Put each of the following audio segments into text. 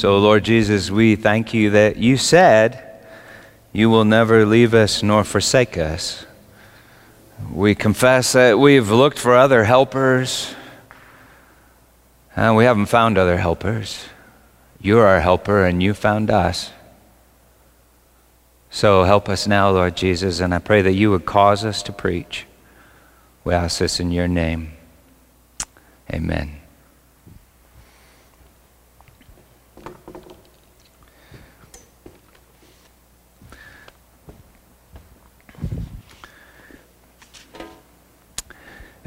So, Lord Jesus, we thank you that you said you will never leave us nor forsake us. We confess that we've looked for other helpers and we haven't found other helpers. You're our helper and you found us. So help us now, Lord Jesus, and I pray that you would cause us to preach. We ask this in your name. Amen.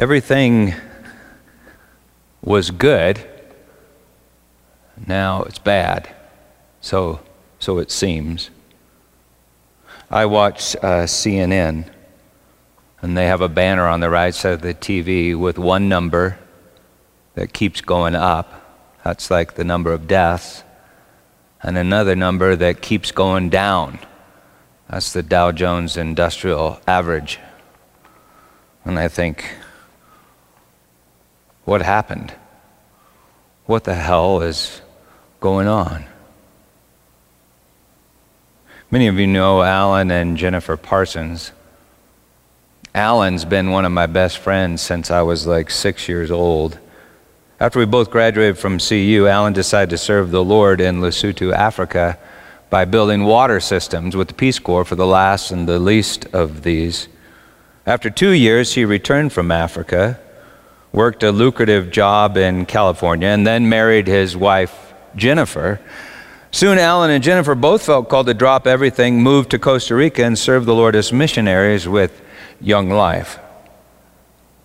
Everything was good. Now it's bad. So, so it seems. I watch uh, CNN, and they have a banner on the right side of the TV with one number that keeps going up. That's like the number of deaths. And another number that keeps going down. That's the Dow Jones Industrial Average. And I think, what happened? What the hell is going on? Many of you know Alan and Jennifer Parsons. Alan's been one of my best friends since I was like six years old. After we both graduated from CU, Alan decided to serve the Lord in Lesotho, Africa, by building water systems with the Peace Corps for the last and the least of these. After two years, he returned from Africa worked a lucrative job in California, and then married his wife, Jennifer. Soon, Alan and Jennifer both felt called to drop everything, move to Costa Rica, and serve the Lord as missionaries with Young Life.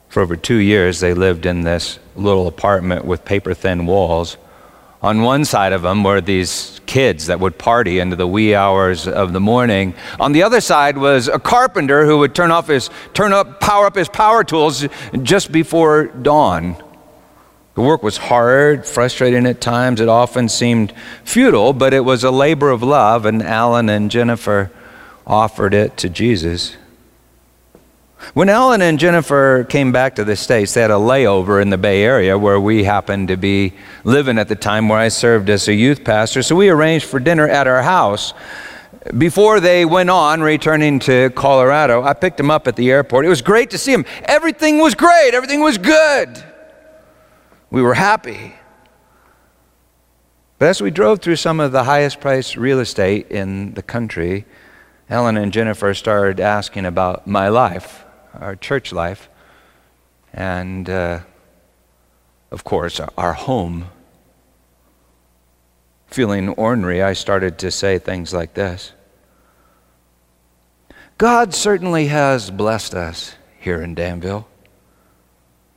For over two years, they lived in this little apartment with paper thin walls. On one side of them were these kids that would party into the wee hours of the morning. On the other side was a carpenter who would turn off his turn up power up his power tools just before dawn. The work was hard, frustrating at times. It often seemed futile, but it was a labor of love, and Alan and Jennifer offered it to Jesus. When Alan and Jennifer came back to the States, they had a layover in the Bay Area where we happened to be living at the time where I served as a youth pastor. So we arranged for dinner at our house. Before they went on returning to Colorado, I picked them up at the airport. It was great to see them. Everything was great, everything was good. We were happy. But as we drove through some of the highest priced real estate in the country, Alan and Jennifer started asking about my life our church life, and uh, of course, our home. Feeling ornery, I started to say things like this God certainly has blessed us here in Danville.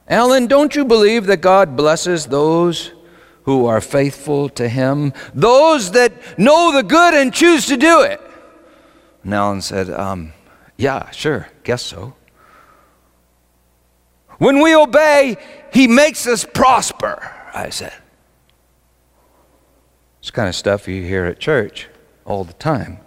Alan, don't you believe that God blesses those who are faithful to Him? Those that know the good and choose to do it? And Alan said, um, Yeah, sure, guess so. When we obey, He makes us prosper, I said. It's kind of stuff you hear at church all the time.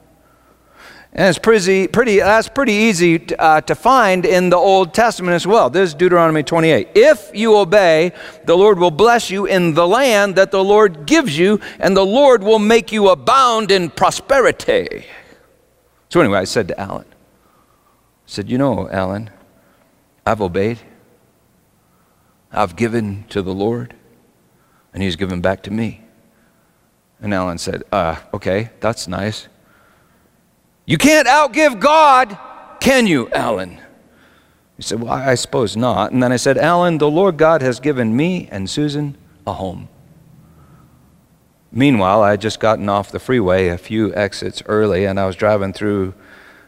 And it's pretty, pretty, that's pretty easy to, uh, to find in the Old Testament as well. This is Deuteronomy 28. If you obey, the Lord will bless you in the land that the Lord gives you, and the Lord will make you abound in prosperity. So, anyway, I said to Alan, I said, You know, Alan, I've obeyed. I've given to the Lord, and He's given back to me. And Alan said, uh, okay, that's nice. You can't outgive God, can you, Alan? He said, Well, I suppose not. And then I said, Alan, the Lord God has given me and Susan a home. Meanwhile, I had just gotten off the freeway a few exits early, and I was driving through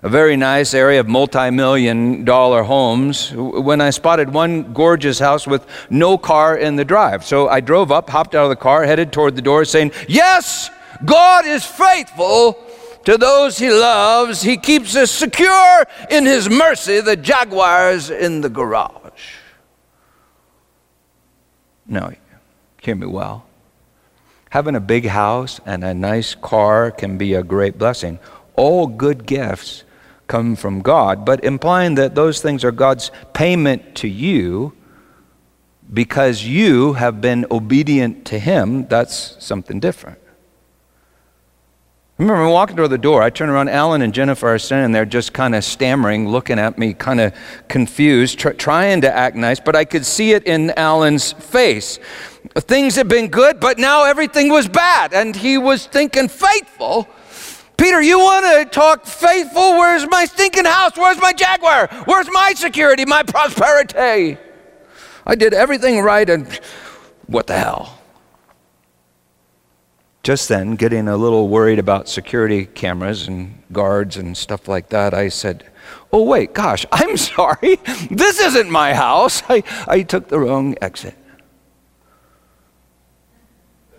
a very nice area of multi million dollar homes when I spotted one gorgeous house with no car in the drive. So I drove up, hopped out of the car, headed toward the door, saying, Yes, God is faithful to those he loves. He keeps us secure in his mercy, the Jaguar's in the garage. Now, hear me well. Having a big house and a nice car can be a great blessing. All good gifts come from God, but implying that those things are God's payment to you because you have been obedient to Him, that's something different. I remember walking toward the door. I turn around. Alan and Jennifer are standing there, just kind of stammering, looking at me, kind of confused, tr- trying to act nice. But I could see it in Alan's face. Things had been good, but now everything was bad, and he was thinking faithful. Peter, you want to talk faithful? Where's my stinking house? Where's my Jaguar? Where's my security, my prosperity? I did everything right, and what the hell? Just then, getting a little worried about security cameras and guards and stuff like that, I said, Oh, wait, gosh, I'm sorry. This isn't my house. I, I took the wrong exit.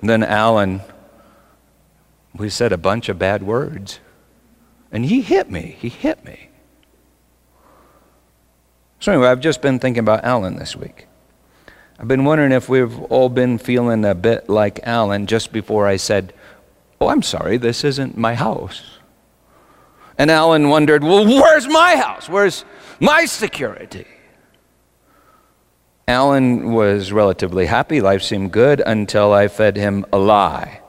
And then Alan, we said a bunch of bad words. And he hit me. He hit me. So, anyway, I've just been thinking about Alan this week. I've been wondering if we've all been feeling a bit like Alan just before I said, Oh, I'm sorry, this isn't my house. And Alan wondered, Well, where's my house? Where's my security? Alan was relatively happy. Life seemed good until I fed him a lie.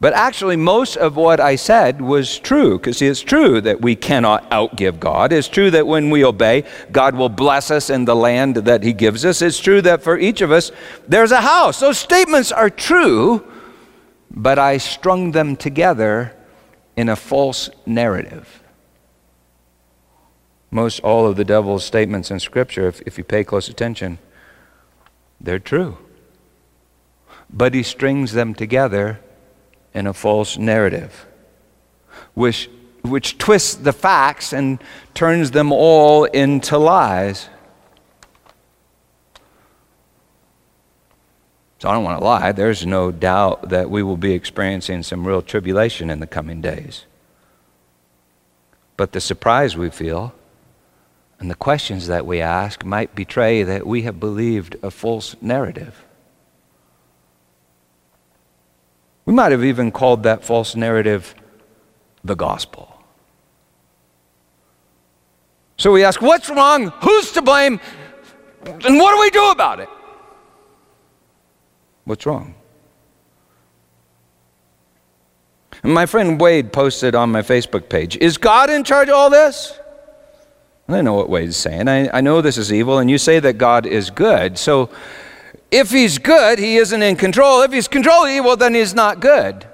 But actually, most of what I said was true, because it's true that we cannot outgive God. It's true that when we obey, God will bless us in the land that He gives us. It's true that for each of us, there's a house. Those statements are true, but I strung them together in a false narrative. Most all of the devil's statements in Scripture, if, if you pay close attention, they're true. But he strings them together in a false narrative, which, which twists the facts and turns them all into lies. So I don't want to lie. There's no doubt that we will be experiencing some real tribulation in the coming days. But the surprise we feel and the questions that we ask might betray that we have believed a false narrative. We might have even called that false narrative the gospel. So we ask, what's wrong? Who's to blame? And what do we do about it? What's wrong? And my friend Wade posted on my Facebook page Is God in charge of all this? I know what Wade's saying. I, I know this is evil, and you say that God is good. So if he's good, he isn't in control. If he's controlling evil, then he's not good.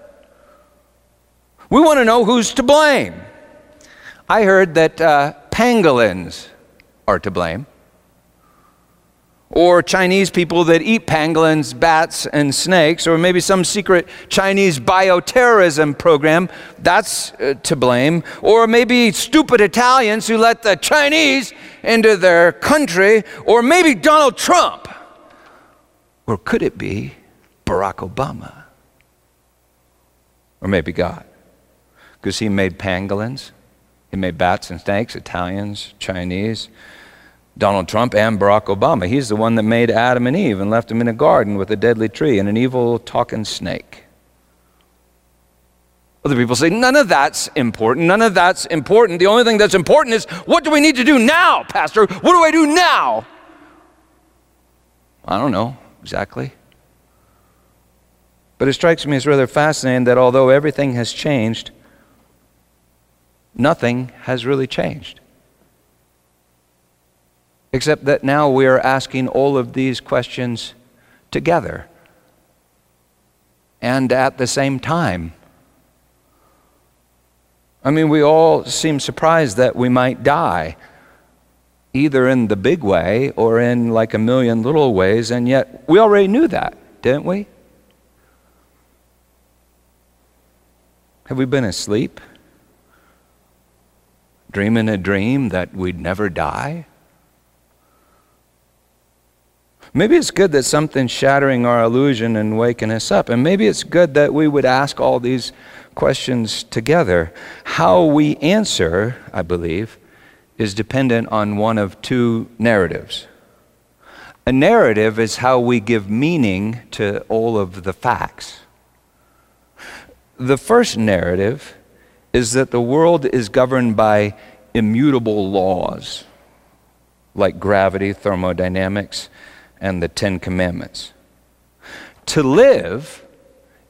We want to know who's to blame. I heard that uh, pangolins are to blame, or Chinese people that eat pangolins, bats, and snakes, or maybe some secret Chinese bioterrorism program, that's uh, to blame, or maybe stupid Italians who let the Chinese into their country, or maybe Donald Trump. Or could it be Barack Obama? Or maybe God? Because he made pangolins, he made bats and snakes, Italians, Chinese, Donald Trump, and Barack Obama. He's the one that made Adam and Eve and left them in a garden with a deadly tree and an evil talking snake. Other people say, none of that's important. None of that's important. The only thing that's important is what do we need to do now, Pastor? What do I do now? I don't know exactly. But it strikes me as rather fascinating that although everything has changed, nothing has really changed. Except that now we are asking all of these questions together and at the same time. I mean, we all seem surprised that we might die either in the big way or in like a million little ways, and yet we already knew that, didn't we? Have we been asleep? Dreaming a dream that we'd never die? Maybe it's good that something's shattering our illusion and waking us up. And maybe it's good that we would ask all these questions together. How we answer, I believe, is dependent on one of two narratives. A narrative is how we give meaning to all of the facts. The first narrative is that the world is governed by immutable laws, like gravity, thermodynamics, and the Ten Commandments. To live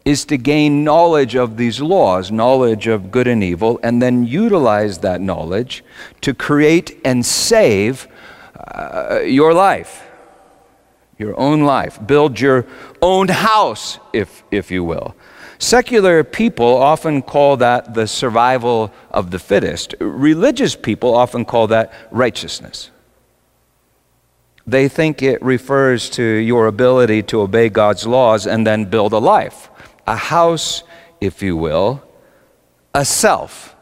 is to gain knowledge of these laws, knowledge of good and evil, and then utilize that knowledge to create and save uh, your life, your own life. Build your own house, if, if you will. Secular people often call that the survival of the fittest. Religious people often call that righteousness. They think it refers to your ability to obey God's laws and then build a life, a house, if you will, a self,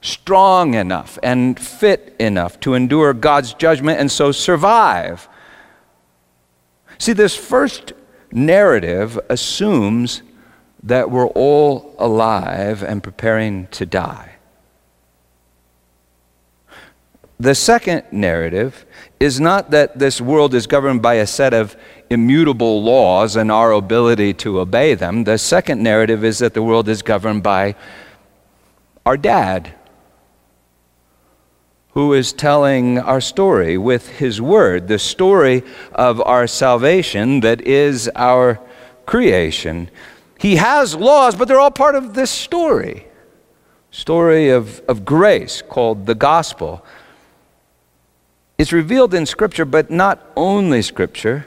strong enough and fit enough to endure God's judgment and so survive. See, this first narrative assumes that we're all alive and preparing to die. The second narrative is not that this world is governed by a set of immutable laws and our ability to obey them. The second narrative is that the world is governed by our dad, who is telling our story with his word, the story of our salvation that is our creation. He has laws, but they're all part of this story story of, of grace called the gospel. It's revealed in Scripture, but not only Scripture,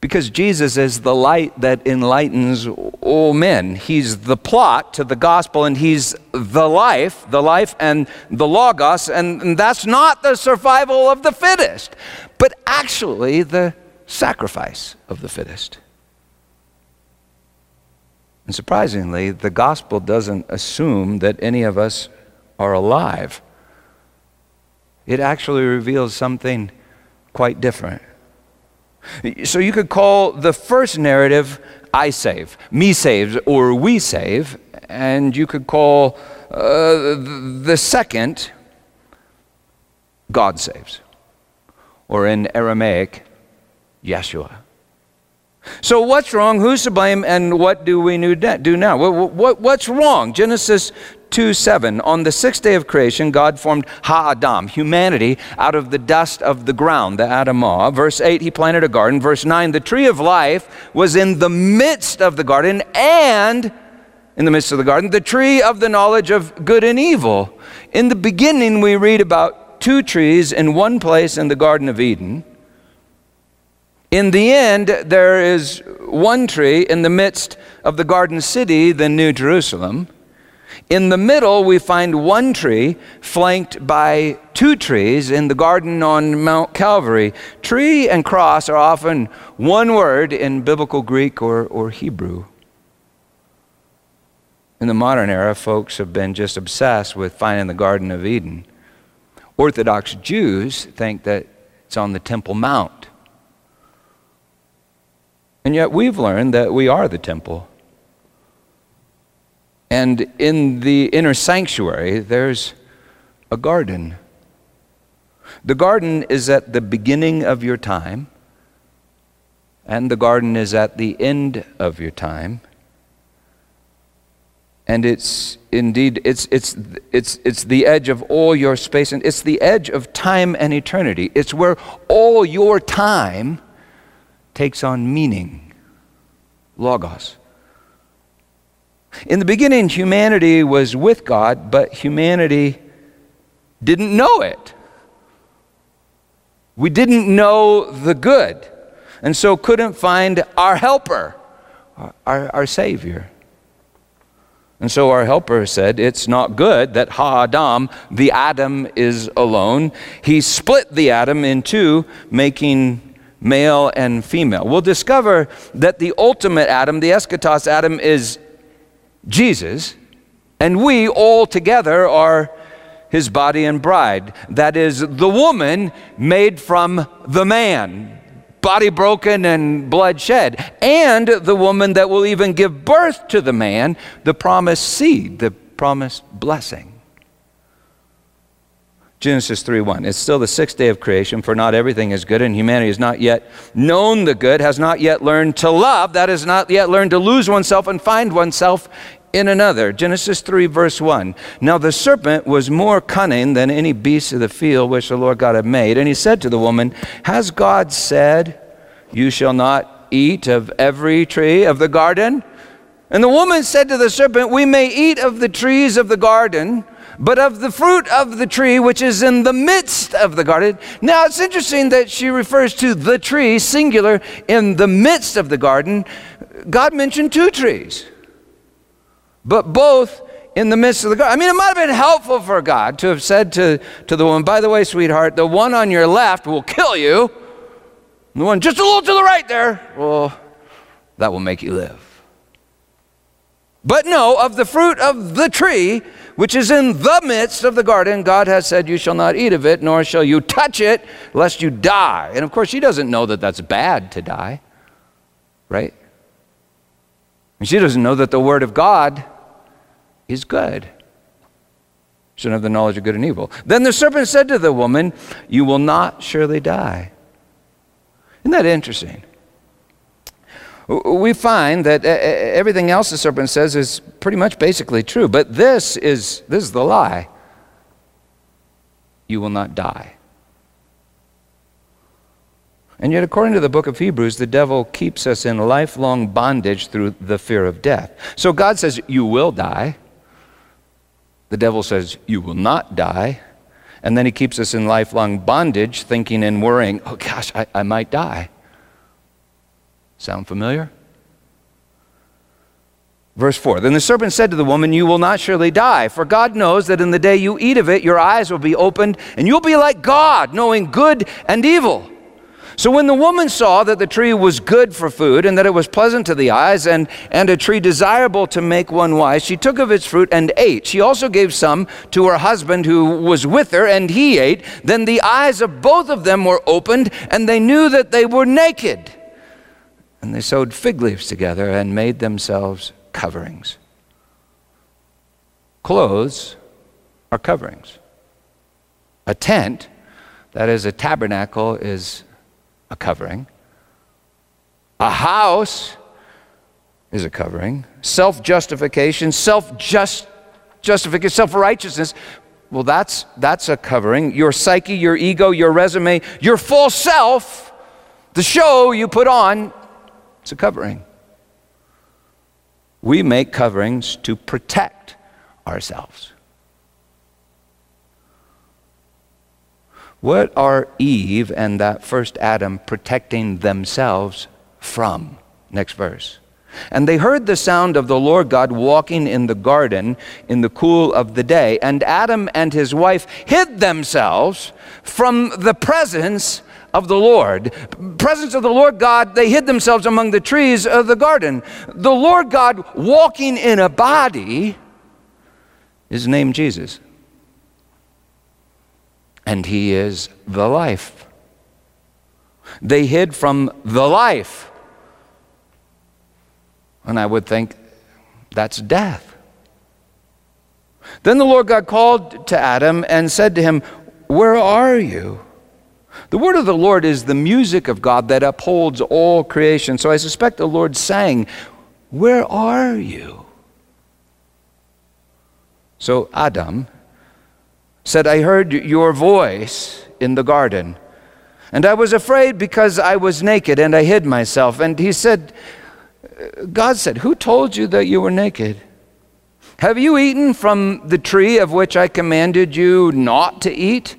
because Jesus is the light that enlightens all men. He's the plot to the gospel, and He's the life, the life and the Logos, and, and that's not the survival of the fittest, but actually the sacrifice of the fittest. And surprisingly, the gospel doesn't assume that any of us are alive. It actually reveals something quite different. So you could call the first narrative I save, me saves, or we save, and you could call uh, the second God saves, or in Aramaic, Yeshua. So, what's wrong? Who's to blame? And what do we do now? What's wrong? Genesis 2 7. On the sixth day of creation, God formed Ha Adam, humanity, out of the dust of the ground, the Adamah. Verse 8, he planted a garden. Verse 9, the tree of life was in the midst of the garden, and in the midst of the garden, the tree of the knowledge of good and evil. In the beginning, we read about two trees in one place in the Garden of Eden. In the end, there is one tree in the midst of the garden city, the New Jerusalem. In the middle, we find one tree flanked by two trees in the garden on Mount Calvary. Tree and cross are often one word in biblical Greek or, or Hebrew. In the modern era, folks have been just obsessed with finding the Garden of Eden. Orthodox Jews think that it's on the Temple Mount. And yet we've learned that we are the temple. And in the inner sanctuary, there's a garden. The garden is at the beginning of your time, and the garden is at the end of your time. And it's indeed, it's, it's, it's, it's the edge of all your space, and it's the edge of time and eternity. It's where all your time takes on meaning. Logos. In the beginning, humanity was with God, but humanity didn't know it. We didn't know the good, and so couldn't find our helper, our, our Savior. And so our helper said, It's not good that Ha Adam, the Adam, is alone. He split the Adam in two, making male and female. We'll discover that the ultimate Adam, the eschatos Adam, is Jesus, and we all together are his body and bride. That is the woman made from the man, body broken and blood shed, and the woman that will even give birth to the man, the promised seed, the promised blessing. Genesis 3:1. It's still the sixth day of creation, for not everything is good, and humanity has not yet known the good, has not yet learned to love, that is not yet learned to lose oneself and find oneself in another. Genesis 3, verse 1. Now the serpent was more cunning than any beast of the field which the Lord God had made. And he said to the woman, Has God said, You shall not eat of every tree of the garden? And the woman said to the serpent, We may eat of the trees of the garden, but of the fruit of the tree which is in the midst of the garden. Now it's interesting that she refers to the tree, singular, in the midst of the garden. God mentioned two trees, but both in the midst of the garden. I mean, it might have been helpful for God to have said to, to the woman, By the way, sweetheart, the one on your left will kill you, the one just a little to the right there, well, that will make you live. But no, of the fruit of the tree, which is in the midst of the garden, God has said, You shall not eat of it, nor shall you touch it, lest you die. And of course, she doesn't know that that's bad to die, right? And she doesn't know that the Word of God is good. Shouldn't have the knowledge of good and evil. Then the serpent said to the woman, You will not surely die. Isn't that interesting? we find that everything else the serpent says is pretty much basically true, but this is, this is the lie. You will not die. And yet, according to the book of Hebrews, the devil keeps us in lifelong bondage through the fear of death. So God says, You will die. The devil says, You will not die. And then he keeps us in lifelong bondage, thinking and worrying, Oh gosh, I, I might die. Sound familiar? Verse 4 Then the serpent said to the woman, You will not surely die, for God knows that in the day you eat of it, your eyes will be opened, and you'll be like God, knowing good and evil. So when the woman saw that the tree was good for food, and that it was pleasant to the eyes, and, and a tree desirable to make one wise, she took of its fruit and ate. She also gave some to her husband who was with her, and he ate. Then the eyes of both of them were opened, and they knew that they were naked. And they sewed fig leaves together and made themselves coverings. Clothes are coverings. A tent, that is, a tabernacle, is a covering. A house is a covering. Self justification, self justification, self righteousness. Well, that's, that's a covering. Your psyche, your ego, your resume, your full self, the show you put on it's a covering. We make coverings to protect ourselves. What are Eve and that first Adam protecting themselves from? Next verse. And they heard the sound of the Lord God walking in the garden in the cool of the day. And Adam and his wife hid themselves from the presence of the Lord. Presence of the Lord God, they hid themselves among the trees of the garden. The Lord God walking in a body is named Jesus. And he is the life. They hid from the life. And I would think that's death. Then the Lord God called to Adam and said to him, Where are you? The word of the Lord is the music of God that upholds all creation. So I suspect the Lord sang, Where are you? So Adam said, I heard your voice in the garden, and I was afraid because I was naked and I hid myself. And he said, God said, Who told you that you were naked? Have you eaten from the tree of which I commanded you not to eat?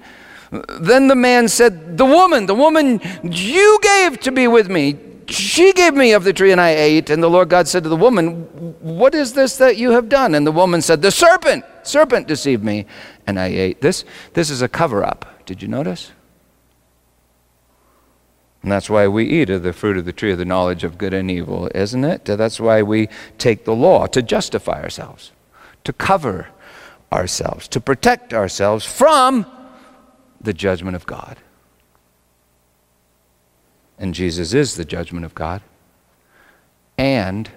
Then the man said, The woman, the woman you gave to be with me, she gave me of the tree and I ate. And the Lord God said to the woman, What is this that you have done? And the woman said, The serpent, serpent deceived me and I ate. This, this is a cover up. Did you notice? And that's why we eat of the fruit of the tree of the knowledge of good and evil, isn't it? That's why we take the law to justify ourselves, to cover ourselves, to protect ourselves from the judgment of God. And Jesus is the judgment of God and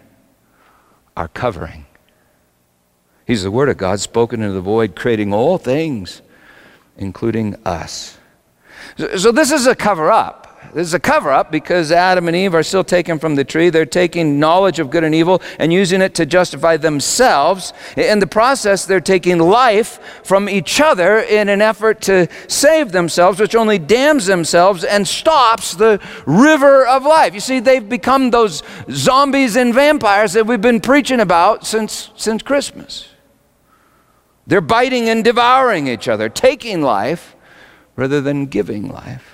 our covering. He's the Word of God spoken into the void, creating all things, including us. So, so this is a cover up. This is a cover up because Adam and Eve are still taken from the tree. They're taking knowledge of good and evil and using it to justify themselves. In the process, they're taking life from each other in an effort to save themselves, which only damns themselves and stops the river of life. You see, they've become those zombies and vampires that we've been preaching about since, since Christmas. They're biting and devouring each other, taking life rather than giving life.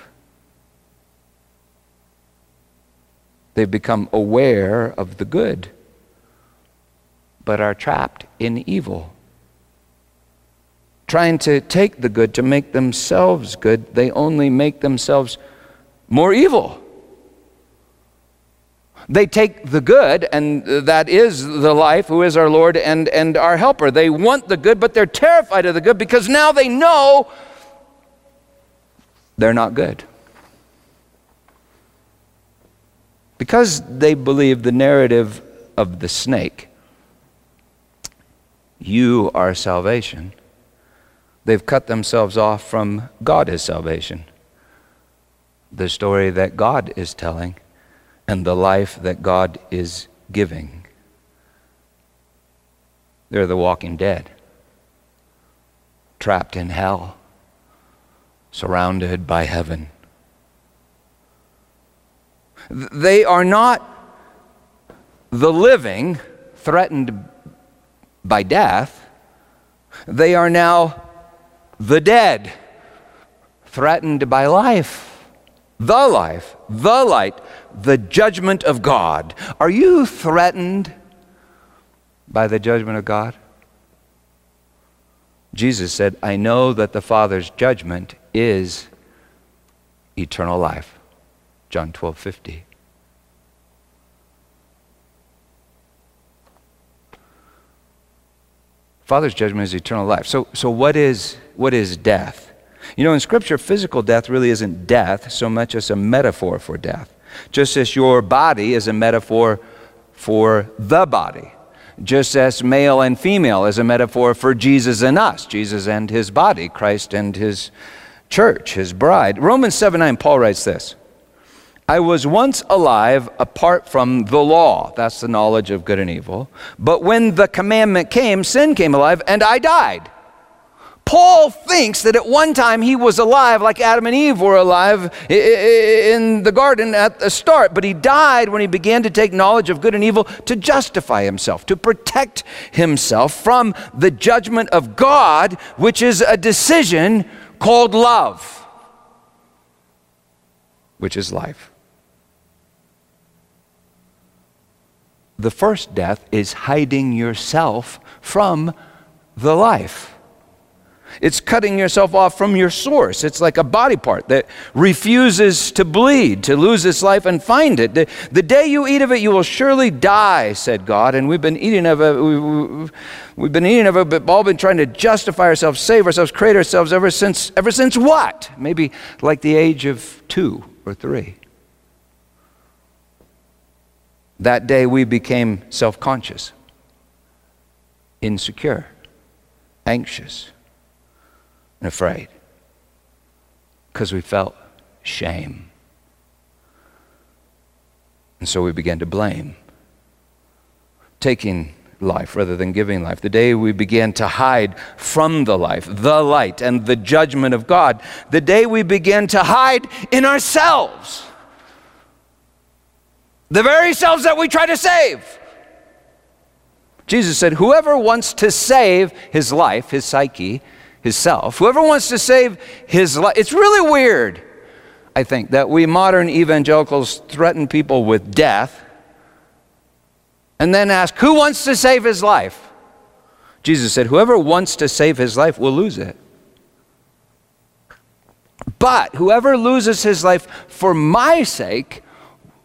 They've become aware of the good, but are trapped in evil. Trying to take the good to make themselves good, they only make themselves more evil. They take the good, and that is the life, who is our Lord and, and our helper. They want the good, but they're terrified of the good because now they know they're not good. Because they believe the narrative of the snake, you are salvation, they've cut themselves off from God is salvation. The story that God is telling and the life that God is giving. They're the walking dead, trapped in hell, surrounded by heaven. They are not the living threatened by death, they are now the dead threatened by life, the life, the light, the judgment of God. Are you threatened by the judgment of God? Jesus said, I know that the Father's judgment is eternal life. John 12 50. Father's judgment is eternal life. So, so what, is, what is death? You know, in Scripture, physical death really isn't death so much as a metaphor for death. Just as your body is a metaphor for the body. Just as male and female is a metaphor for Jesus and us, Jesus and his body, Christ and his church, his bride. Romans 7 9, Paul writes this I was once alive apart from the law. That's the knowledge of good and evil. But when the commandment came, sin came alive, and I died. Paul thinks that at one time he was alive like Adam and Eve were alive in the garden at the start, but he died when he began to take knowledge of good and evil to justify himself, to protect himself from the judgment of God, which is a decision called love, which is life. The first death is hiding yourself from the life. It's cutting yourself off from your source. It's like a body part that refuses to bleed, to lose its life and find it. The, the day you eat of it, you will surely die, said God. And we've been eating of it. We, we've been eating of it, but all been trying to justify ourselves, save ourselves, create ourselves ever since. Ever since what? Maybe like the age of two or three. That day we became self conscious, insecure, anxious, and afraid because we felt shame. And so we began to blame, taking life rather than giving life. The day we began to hide from the life, the light, and the judgment of God. The day we began to hide in ourselves the very selves that we try to save. Jesus said, Whoever wants to save his life, his psyche, his self, whoever wants to save his life, it's really weird, I think, that we modern evangelicals threaten people with death and then ask, Who wants to save his life? Jesus said, Whoever wants to save his life will lose it. But whoever loses his life for my sake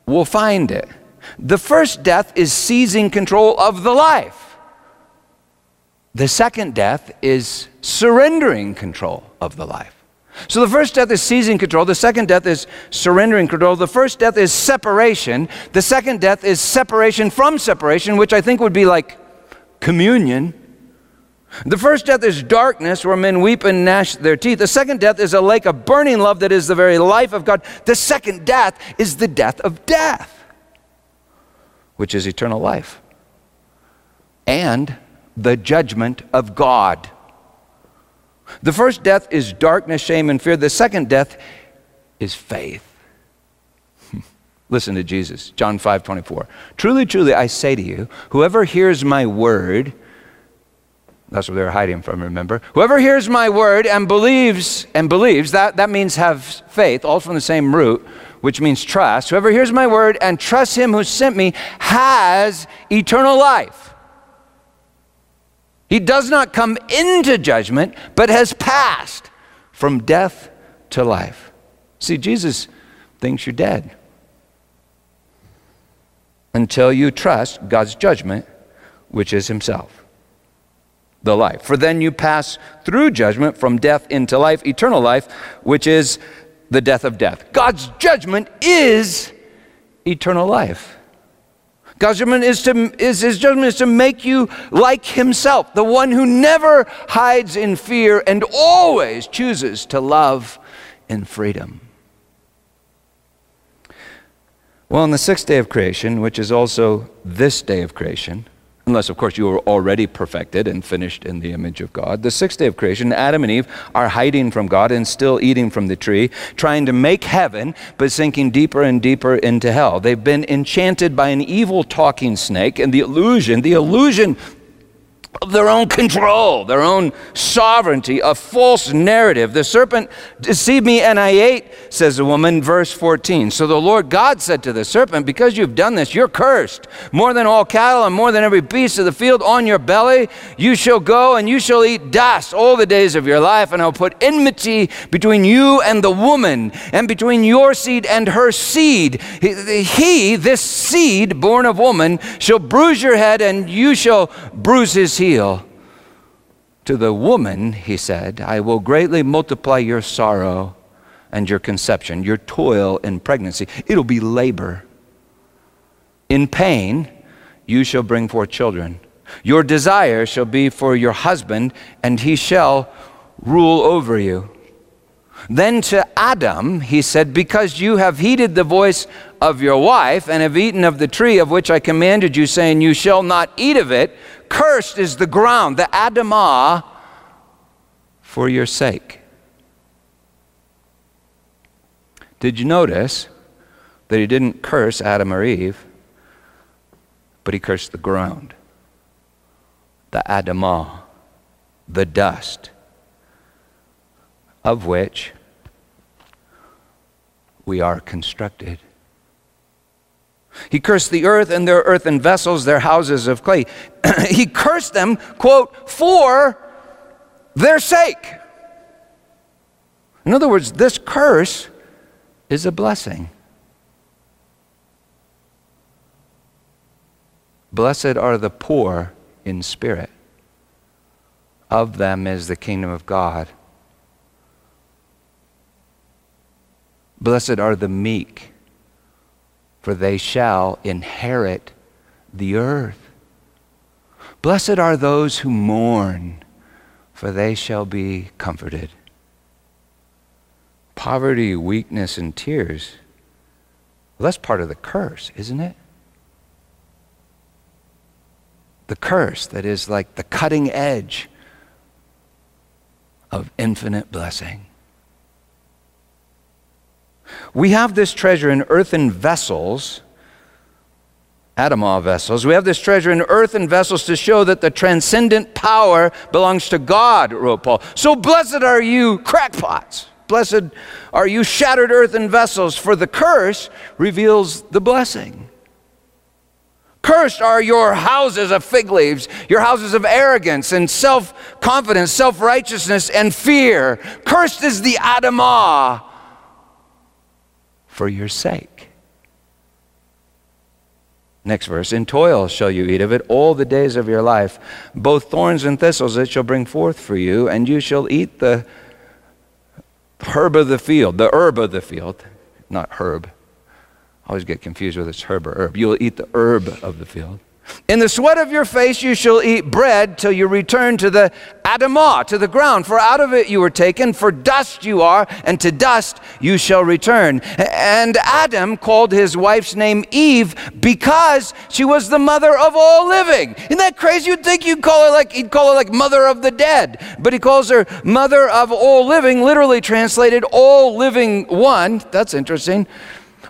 will find it. The first death is seizing control of the life. The second death is surrendering control of the life. So the first death is seizing control. The second death is surrendering control. The first death is separation. The second death is separation from separation, which I think would be like communion. The first death is darkness, where men weep and gnash their teeth. The second death is a lake of burning love that is the very life of God. The second death is the death of death, which is eternal life, and the judgment of God. The first death is darkness, shame, and fear. The second death is faith. Listen to Jesus, John 5 24. Truly, truly, I say to you, whoever hears my word, that's what they're hiding from, remember? Whoever hears my word and believes, and believes, that, that means have faith, all from the same root, which means trust. Whoever hears my word and trusts him who sent me has eternal life. He does not come into judgment, but has passed from death to life. See, Jesus thinks you're dead until you trust God's judgment, which is Himself the life. For then you pass through judgment from death into life, eternal life, which is the death of death. God's judgment is eternal life. God's judgment is to is his judgment is to make you like himself, the one who never hides in fear and always chooses to love in freedom. Well, on the sixth day of creation, which is also this day of creation, unless, of course, you are already perfected and finished in the image of God. The sixth day of creation, Adam and Eve are hiding from God and still eating from the tree, trying to make heaven, but sinking deeper and deeper into hell. They've been enchanted by an evil talking snake, and the illusion, the illusion of their own control, their own sovereignty, a false narrative. The serpent deceived me and I ate, says the woman, verse 14. So the Lord God said to the serpent, Because you've done this, you're cursed. More than all cattle and more than every beast of the field on your belly, you shall go and you shall eat dust all the days of your life, and I'll put enmity between you and the woman, and between your seed and her seed. He, this seed born of woman, shall bruise your head, and you shall bruise his heel. To the woman, he said, I will greatly multiply your sorrow and your conception, your toil in pregnancy. It'll be labor. In pain, you shall bring forth children. Your desire shall be for your husband, and he shall rule over you. Then to Adam, he said, Because you have heeded the voice of your wife and have eaten of the tree of which I commanded you, saying, You shall not eat of it, cursed is the ground, the Adamah, for your sake. Did you notice that he didn't curse Adam or Eve, but he cursed the ground, the Adamah, the dust, of which we are constructed. He cursed the earth and their earthen vessels, their houses of clay. he cursed them, quote, for their sake. In other words, this curse is a blessing. Blessed are the poor in spirit, of them is the kingdom of God. Blessed are the meek for they shall inherit the earth. Blessed are those who mourn, for they shall be comforted. Poverty, weakness, and tears. Well, that's part of the curse, isn't it? The curse that is like the cutting edge of infinite blessing. We have this treasure in earthen vessels, Adamah vessels. We have this treasure in earthen vessels to show that the transcendent power belongs to God, wrote Paul. So blessed are you, crackpots. Blessed are you, shattered earthen vessels, for the curse reveals the blessing. Cursed are your houses of fig leaves, your houses of arrogance and self confidence, self righteousness, and fear. Cursed is the Adamah for your sake. Next verse In toil shall you eat of it all the days of your life. Both thorns and thistles it shall bring forth for you, and you shall eat the herb of the field, the herb of the field, not herb. I always get confused with it's herb or herb. You'll eat the herb of the field. In the sweat of your face you shall eat bread till you return to the Adamah, to the ground, for out of it you were taken, for dust you are, and to dust you shall return. And Adam called his wife's name Eve because she was the mother of all living. Isn't that crazy? You'd think you'd call her like he'd call her like mother of the dead, but he calls her mother of all living, literally translated all living one. That's interesting.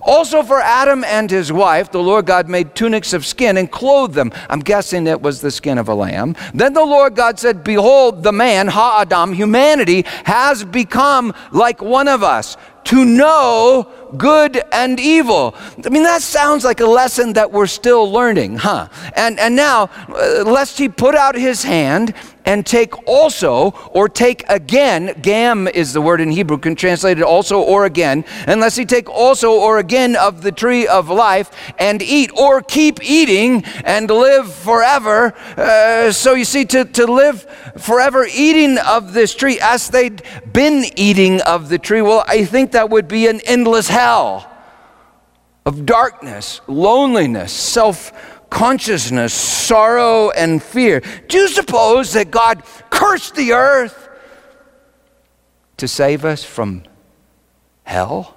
Also, for Adam and his wife, the Lord God made tunics of skin and clothed them. I'm guessing it was the skin of a lamb. Then the Lord God said, Behold, the man, Ha Adam, humanity, has become like one of us to know good and evil. I mean, that sounds like a lesson that we're still learning, huh? And, and now, uh, lest he put out his hand and take also or take again, gam is the word in Hebrew, can translate it also or again, unless he take also or again of the tree of life and eat or keep eating and live forever. Uh, so you see, to, to live forever eating of this tree as they'd been eating of the tree, well, I think that would be an endless hell of darkness, loneliness, self consciousness, sorrow, and fear. Do you suppose that God cursed the earth to save us from hell?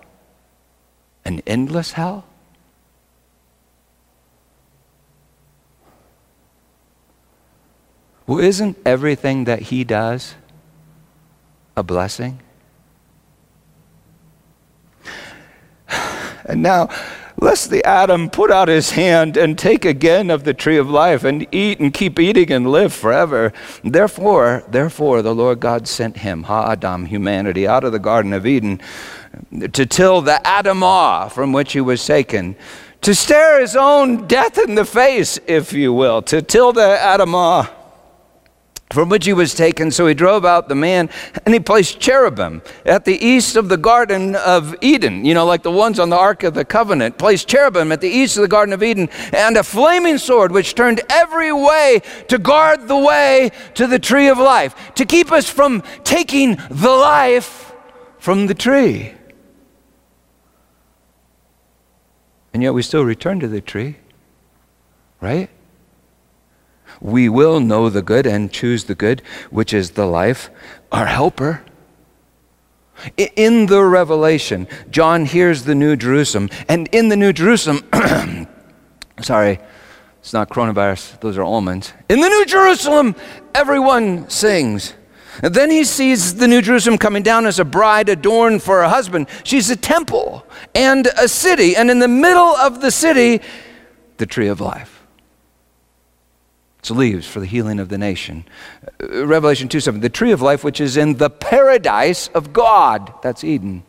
An endless hell? Well, isn't everything that He does a blessing? And now, lest the Adam put out his hand and take again of the tree of life and eat and keep eating and live forever. Therefore, therefore, the Lord God sent him, Ha Adam, humanity, out of the Garden of Eden to till the Adamah from which he was taken, to stare his own death in the face, if you will, to till the Adamah from which he was taken. So he drove out the man and he placed cherubim at the east of the Garden of Eden, you know, like the ones on the Ark of the Covenant. Placed cherubim at the east of the Garden of Eden and a flaming sword which turned every way to guard the way to the tree of life, to keep us from taking the life from the tree. And yet we still return to the tree, right? We will know the good and choose the good, which is the life, our helper. In the revelation, John hears the New Jerusalem, and in the New Jerusalem, sorry, it's not coronavirus, those are almonds. In the New Jerusalem, everyone sings. And then he sees the New Jerusalem coming down as a bride adorned for her husband. She's a temple and a city, and in the middle of the city, the tree of life its leaves for the healing of the nation. Uh, Revelation 2 7, the tree of life which is in the paradise of God. That's Eden.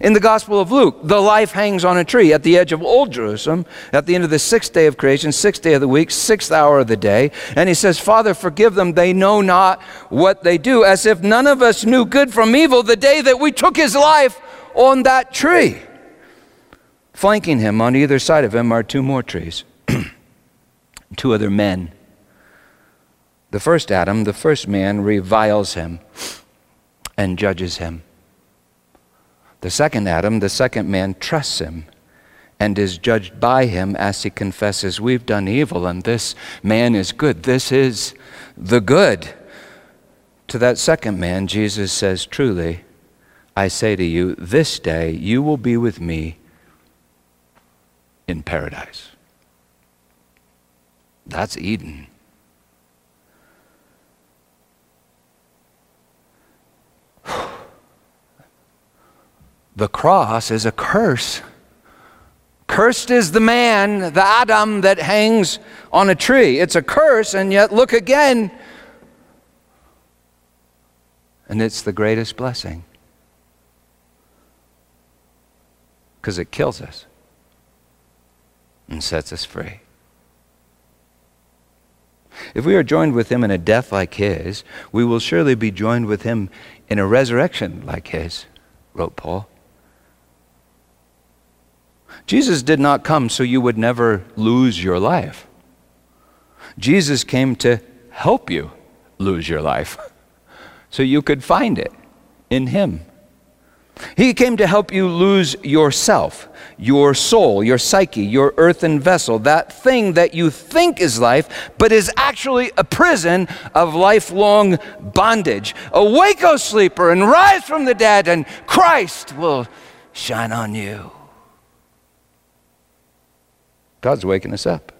In the Gospel of Luke, the life hangs on a tree at the edge of Old Jerusalem at the end of the sixth day of creation, sixth day of the week, sixth hour of the day. And he says, Father, forgive them. They know not what they do, as if none of us knew good from evil the day that we took his life on that tree. Flanking him on either side of him are two more trees two other men. The first Adam, the first man, reviles him and judges him. The second Adam, the second man, trusts him and is judged by him as he confesses, We've done evil and this man is good. This is the good. To that second man, Jesus says, Truly, I say to you, this day you will be with me in paradise. That's Eden. The cross is a curse. Cursed is the man, the Adam that hangs on a tree. It's a curse, and yet look again. And it's the greatest blessing. Because it kills us and sets us free. If we are joined with him in a death like his, we will surely be joined with him in a resurrection like his, wrote Paul. Jesus did not come so you would never lose your life. Jesus came to help you lose your life so you could find it in him. He came to help you lose yourself, your soul, your psyche, your earthen vessel, that thing that you think is life, but is actually a prison of lifelong bondage. Awake, O sleeper, and rise from the dead, and Christ will shine on you. God's waking us up.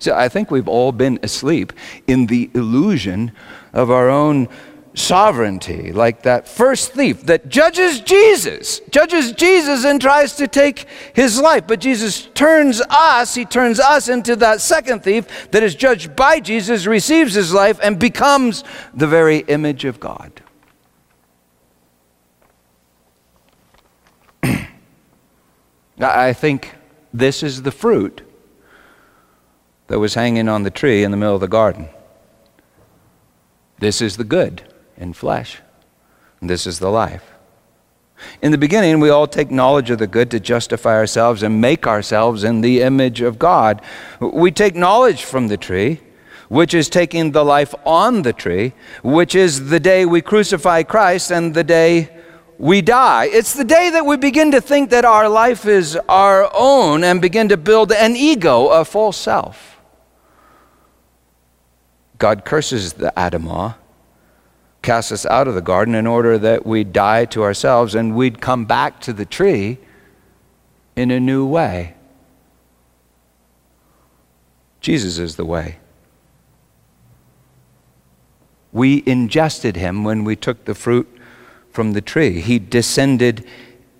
So I think we've all been asleep in the illusion of our own sovereignty, like that first thief that judges Jesus, judges Jesus and tries to take his life. But Jesus turns us, he turns us into that second thief that is judged by Jesus, receives his life, and becomes the very image of God. I think this is the fruit that was hanging on the tree in the middle of the garden. This is the good in flesh. And this is the life. In the beginning, we all take knowledge of the good to justify ourselves and make ourselves in the image of God. We take knowledge from the tree, which is taking the life on the tree, which is the day we crucify Christ and the day we die. It's the day that we begin to think that our life is our own and begin to build an ego, a false self. God curses the Adamah cast us out of the garden in order that we'd die to ourselves and we'd come back to the tree in a new way. Jesus is the way. We ingested him when we took the fruit from the tree. He descended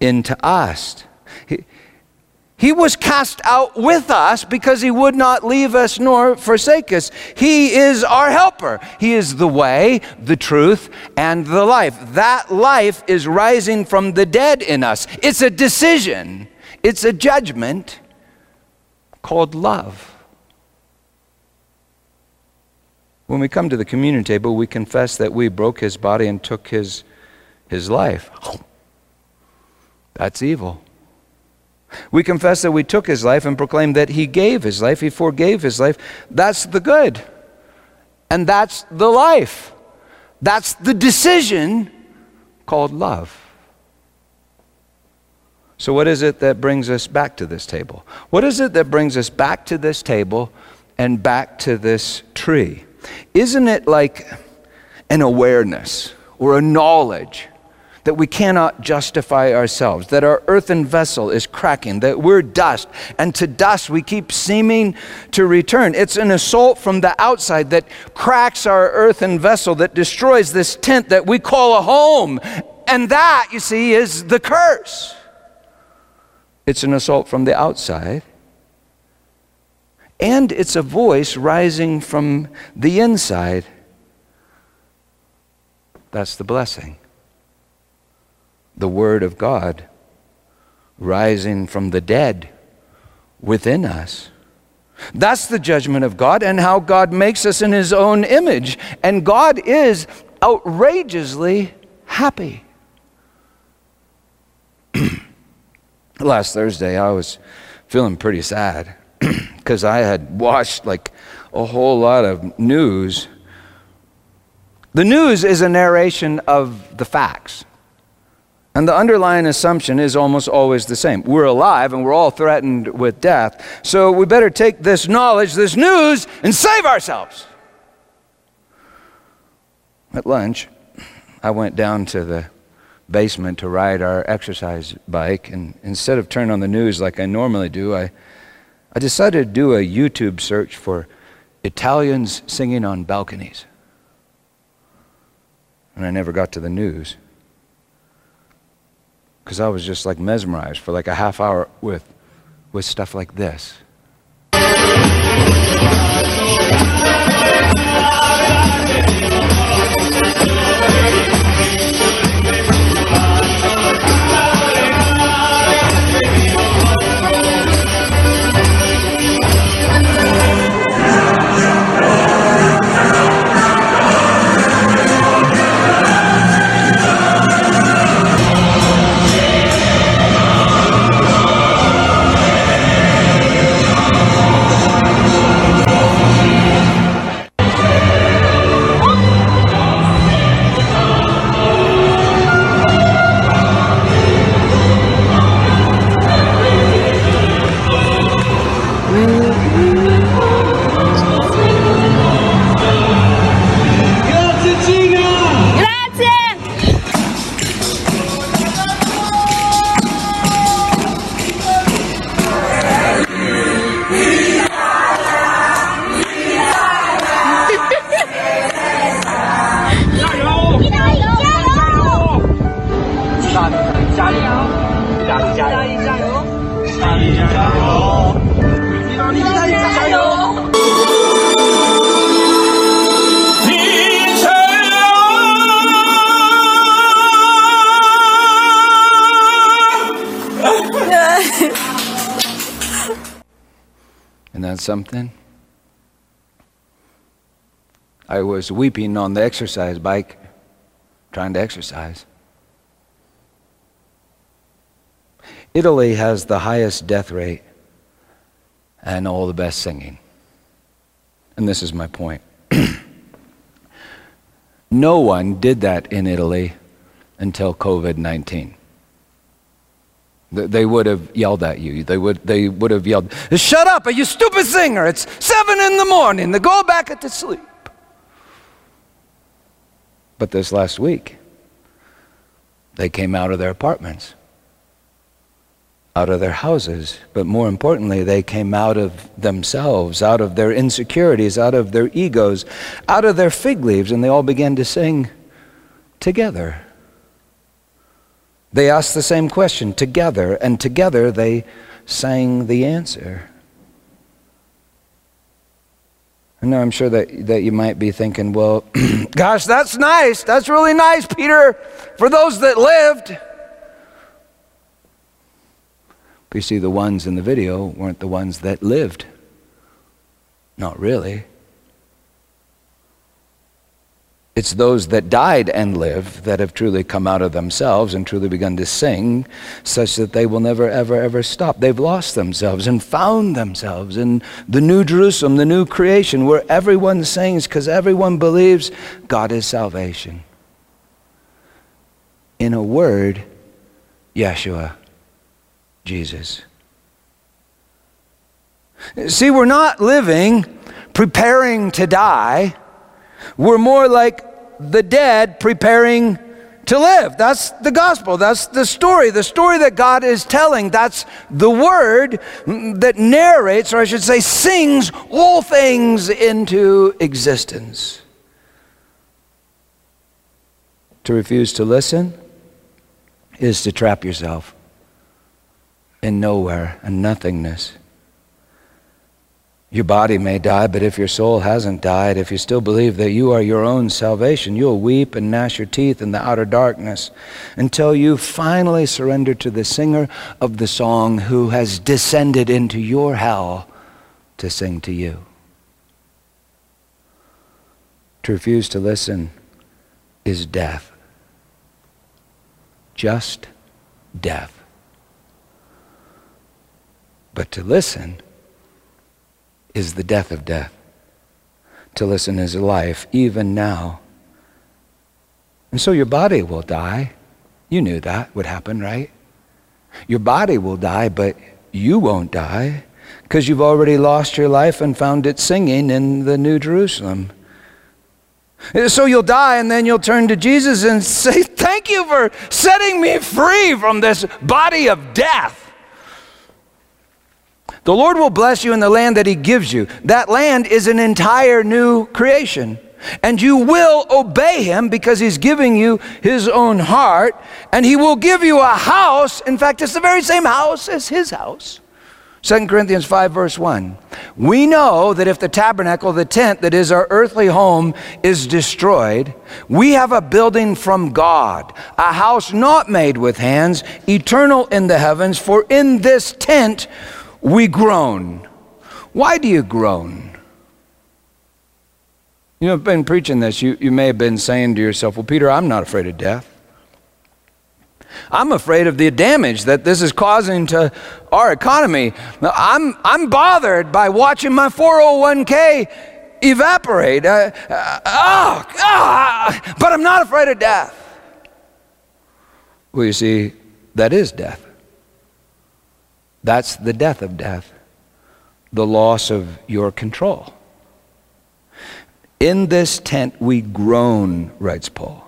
into us. He, he was cast out with us because he would not leave us nor forsake us. He is our helper. He is the way, the truth, and the life. That life is rising from the dead in us. It's a decision, it's a judgment called love. When we come to the communion table, we confess that we broke his body and took his, his life. Oh, that's evil. We confess that we took his life and proclaim that he gave his life, he forgave his life. That's the good. And that's the life. That's the decision called love. So, what is it that brings us back to this table? What is it that brings us back to this table and back to this tree? Isn't it like an awareness or a knowledge that we cannot justify ourselves, that our earthen vessel is cracking, that we're dust, and to dust we keep seeming to return. It's an assault from the outside that cracks our earthen vessel, that destroys this tent that we call a home. And that, you see, is the curse. It's an assault from the outside. And it's a voice rising from the inside. That's the blessing the Word of God rising from the dead within us. That's the judgment of God and how God makes us in His own image. And God is outrageously happy. Last Thursday, I was feeling pretty sad because I had watched like a whole lot of news. The news is a narration of the facts. And the underlying assumption is almost always the same. We're alive and we're all threatened with death. So we better take this knowledge, this news, and save ourselves. At lunch, I went down to the basement to ride our exercise bike, and instead of turning on the news like I normally do, I, I decided to do a YouTube search for Italians singing on balconies. And I never got to the news because I was just like mesmerized for like a half hour with, with stuff like this. Something? I was weeping on the exercise bike, trying to exercise. Italy has the highest death rate and all the best singing. And this is my point. no one did that in Italy until COVID 19. They would have yelled at you. They would, they would have yelled, Shut up, you stupid singer! It's seven in the morning. Go back to sleep. But this last week, they came out of their apartments, out of their houses, but more importantly, they came out of themselves, out of their insecurities, out of their egos, out of their fig leaves, and they all began to sing together. They asked the same question together, and together they sang the answer. I know I'm sure that, that you might be thinking, well, gosh, that's nice. That's really nice, Peter, for those that lived. But you see, the ones in the video weren't the ones that lived. Not really. It's those that died and live that have truly come out of themselves and truly begun to sing, such that they will never, ever, ever stop. They've lost themselves and found themselves in the new Jerusalem, the new creation, where everyone sings because everyone believes God is salvation. In a word, Yeshua, Jesus. See, we're not living preparing to die we're more like the dead preparing to live. That's the gospel. That's the story. The story that God is telling. That's the word that narrates, or I should say, sings all things into existence. To refuse to listen is to trap yourself in nowhere and nothingness. Your body may die, but if your soul hasn't died, if you still believe that you are your own salvation, you'll weep and gnash your teeth in the outer darkness until you finally surrender to the singer of the song who has descended into your hell to sing to you. To refuse to listen is death. Just death. But to listen is the death of death. To listen is life, even now. And so your body will die. You knew that would happen, right? Your body will die, but you won't die because you've already lost your life and found it singing in the New Jerusalem. So you'll die and then you'll turn to Jesus and say, Thank you for setting me free from this body of death. The Lord will bless you in the land that He gives you. That land is an entire new creation. And you will obey Him because He's giving you His own heart. And He will give you a house. In fact, it's the very same house as His house. 2 Corinthians 5, verse 1. We know that if the tabernacle, the tent that is our earthly home, is destroyed, we have a building from God, a house not made with hands, eternal in the heavens. For in this tent we groan. Why do you groan? You know, I've been preaching this. You, you may have been saying to yourself, Well, Peter, I'm not afraid of death. I'm afraid of the damage that this is causing to our economy. I'm, I'm bothered by watching my 401k evaporate. Uh, uh, oh, oh, but I'm not afraid of death. Well, you see, that is death. That's the death of death, the loss of your control. In this tent we groan, writes Paul.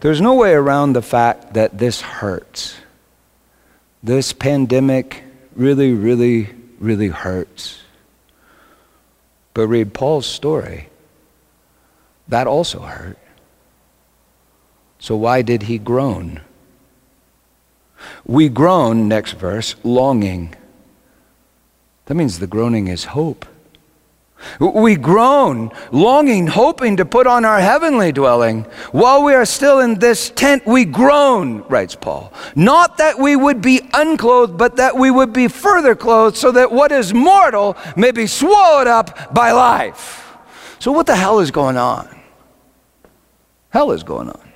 There's no way around the fact that this hurts. This pandemic really, really, really hurts. But read Paul's story. That also hurt. So why did he groan? We groan, next verse, longing. That means the groaning is hope. We groan, longing, hoping to put on our heavenly dwelling. While we are still in this tent, we groan, writes Paul. Not that we would be unclothed, but that we would be further clothed, so that what is mortal may be swallowed up by life. So, what the hell is going on? Hell is going on.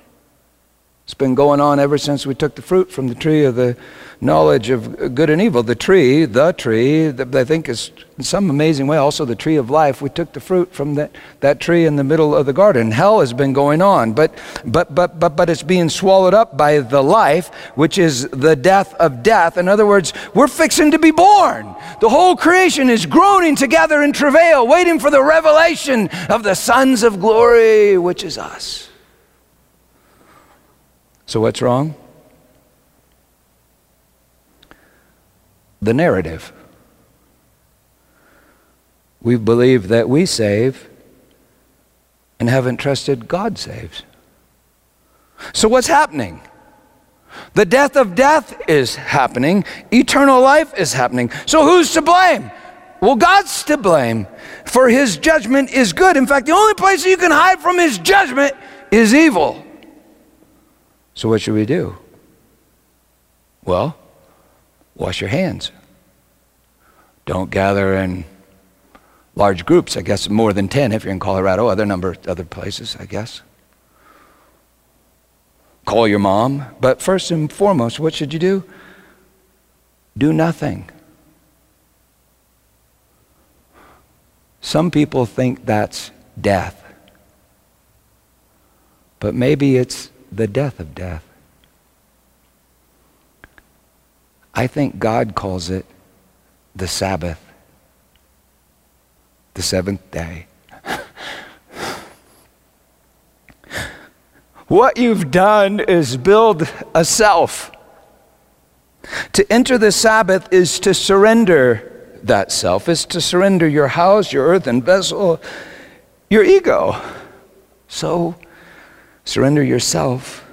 It's been going on ever since we took the fruit from the tree of the knowledge of good and evil. The tree, the tree, that I think is in some amazing way also the tree of life. We took the fruit from that, that tree in the middle of the garden. Hell has been going on, but, but, but, but, but it's being swallowed up by the life, which is the death of death. In other words, we're fixing to be born. The whole creation is groaning together in travail, waiting for the revelation of the sons of glory, which is us. So, what's wrong? the narrative. We've believed that we save and haven't trusted God saves. So, what's happening? The death of death is happening, eternal life is happening. So, who's to blame? Well, God's to blame, for his judgment is good. In fact, the only place you can hide from his judgment is evil. So, what should we do? Well, wash your hands. Don't gather in large groups, I guess more than 10 if you're in Colorado, other number other places, I guess. Call your mom, but first and foremost, what should you do? Do nothing. Some people think that's death. But maybe it's the death of death. I think God calls it the Sabbath, the seventh day. what you've done is build a self. To enter the Sabbath is to surrender that self, is to surrender your house, your earthen vessel, your ego. So surrender yourself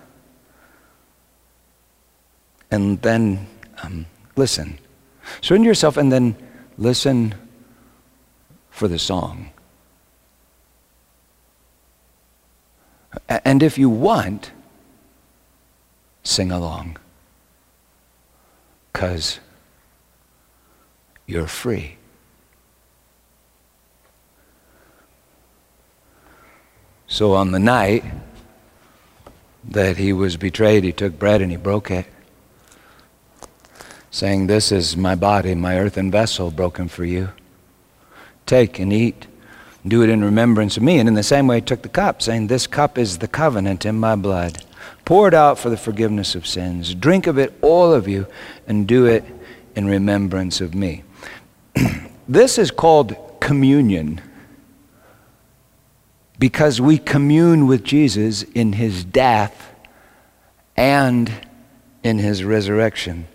and then um, listen. Surrender yourself and then listen for the song. And if you want, sing along. Because you're free. So on the night that he was betrayed, he took bread and he broke it saying, This is my body, my earthen vessel, broken for you. Take and eat. Do it in remembrance of me. And in the same way, he took the cup, saying, This cup is the covenant in my blood, poured out for the forgiveness of sins. Drink of it, all of you, and do it in remembrance of me. this is called communion because we commune with Jesus in his death and in his resurrection.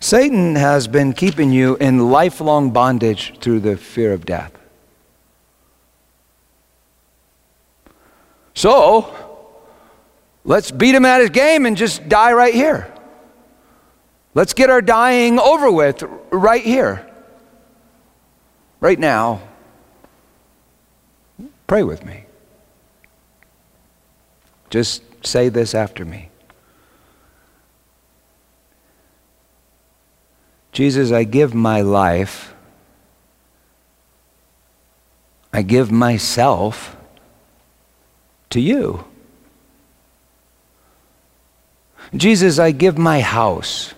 Satan has been keeping you in lifelong bondage through the fear of death. So, let's beat him at his game and just die right here. Let's get our dying over with right here. Right now. Pray with me. Just say this after me. Jesus, I give my life, I give myself to you. Jesus, I give my house,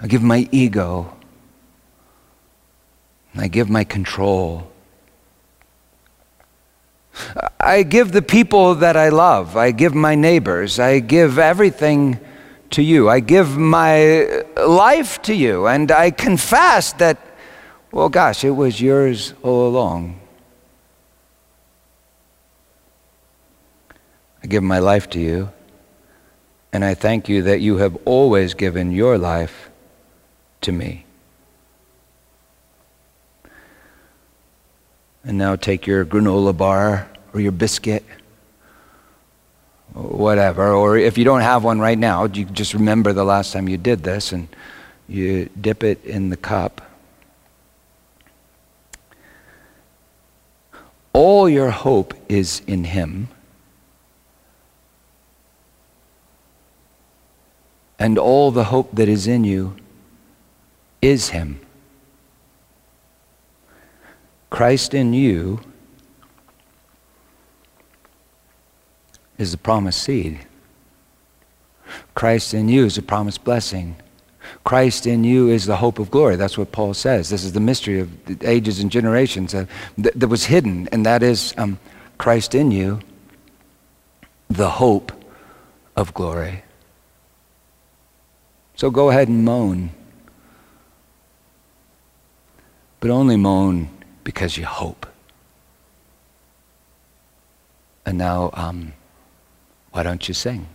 I give my ego, I give my control. I give the people that I love. I give my neighbors. I give everything to you. I give my life to you, and I confess that, well, gosh, it was yours all along. I give my life to you, and I thank you that you have always given your life to me. And now take your granola bar or your biscuit, whatever. Or if you don't have one right now, you just remember the last time you did this and you dip it in the cup. All your hope is in Him. And all the hope that is in you is Him. Christ in you is the promised seed. Christ in you is the promised blessing. Christ in you is the hope of glory. That's what Paul says. This is the mystery of ages and generations that, that, was hidden, and that is um, Christ in you, the hope of glory. So go ahead and moan. But only moan because you hope. And now, um, why don't you sing?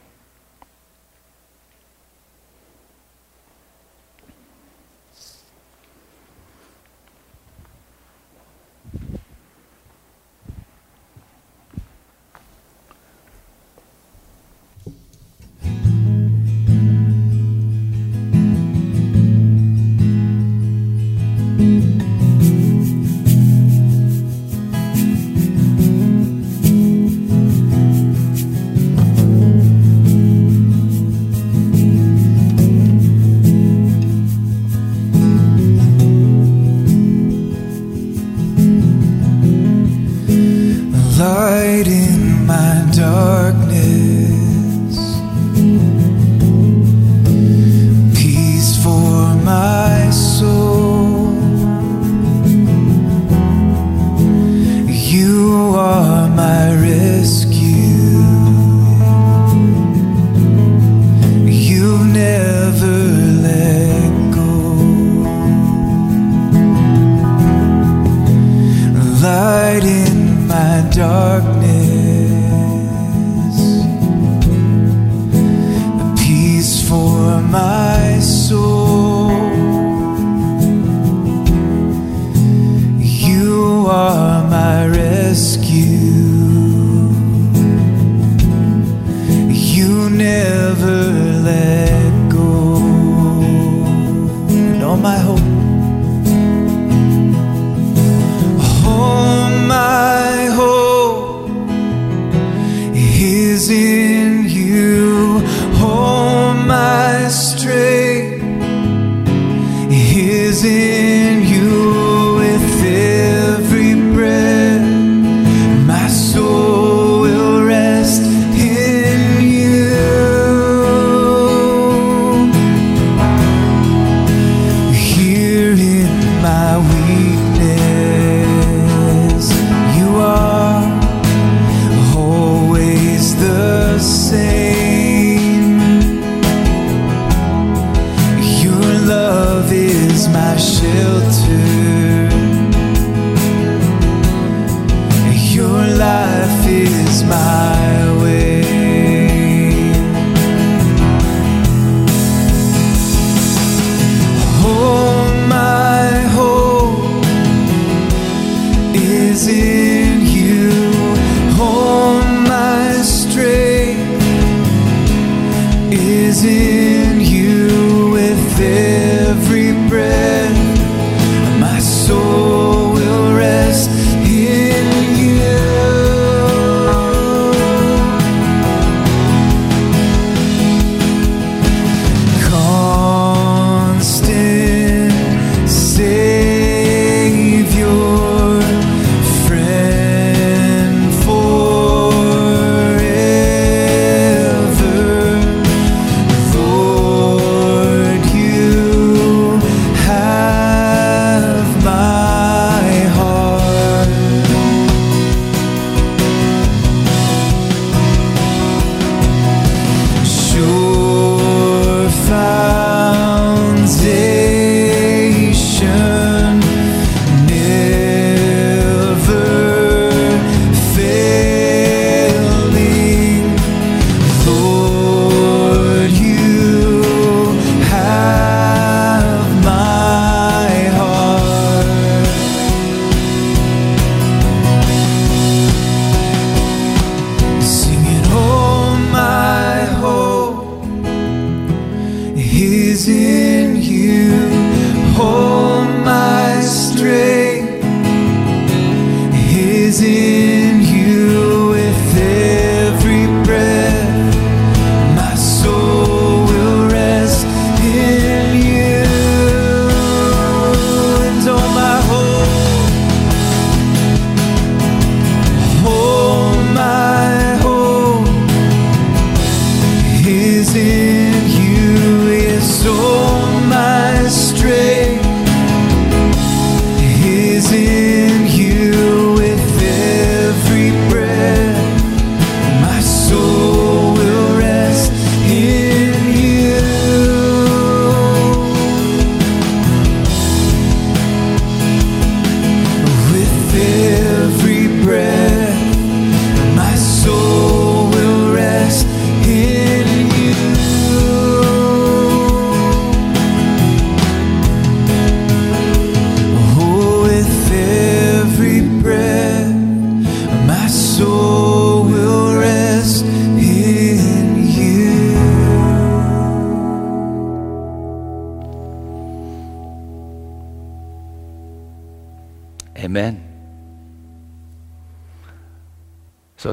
dark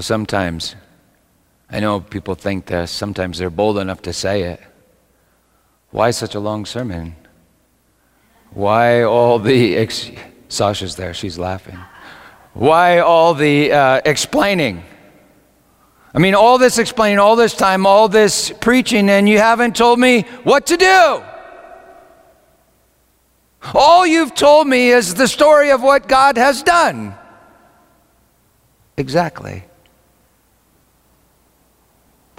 So sometimes, I know people think that sometimes they're bold enough to say it. Why such a long sermon? Why all the. Ex- Sasha's there, she's laughing. Why all the uh, explaining? I mean, all this explaining, all this time, all this preaching, and you haven't told me what to do. All you've told me is the story of what God has done. Exactly.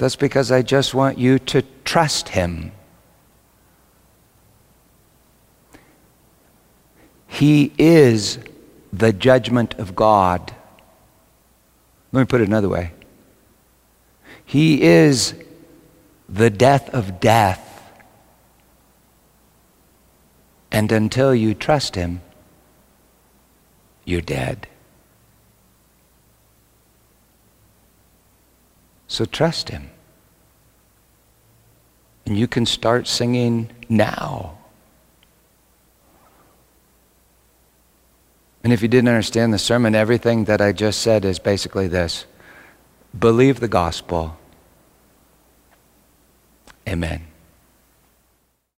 That's because I just want you to trust Him. He is the judgment of God. Let me put it another way He is the death of death. And until you trust Him, you're dead. So trust Him. And you can start singing now. And if you didn't understand the sermon, everything that I just said is basically this believe the gospel. Amen.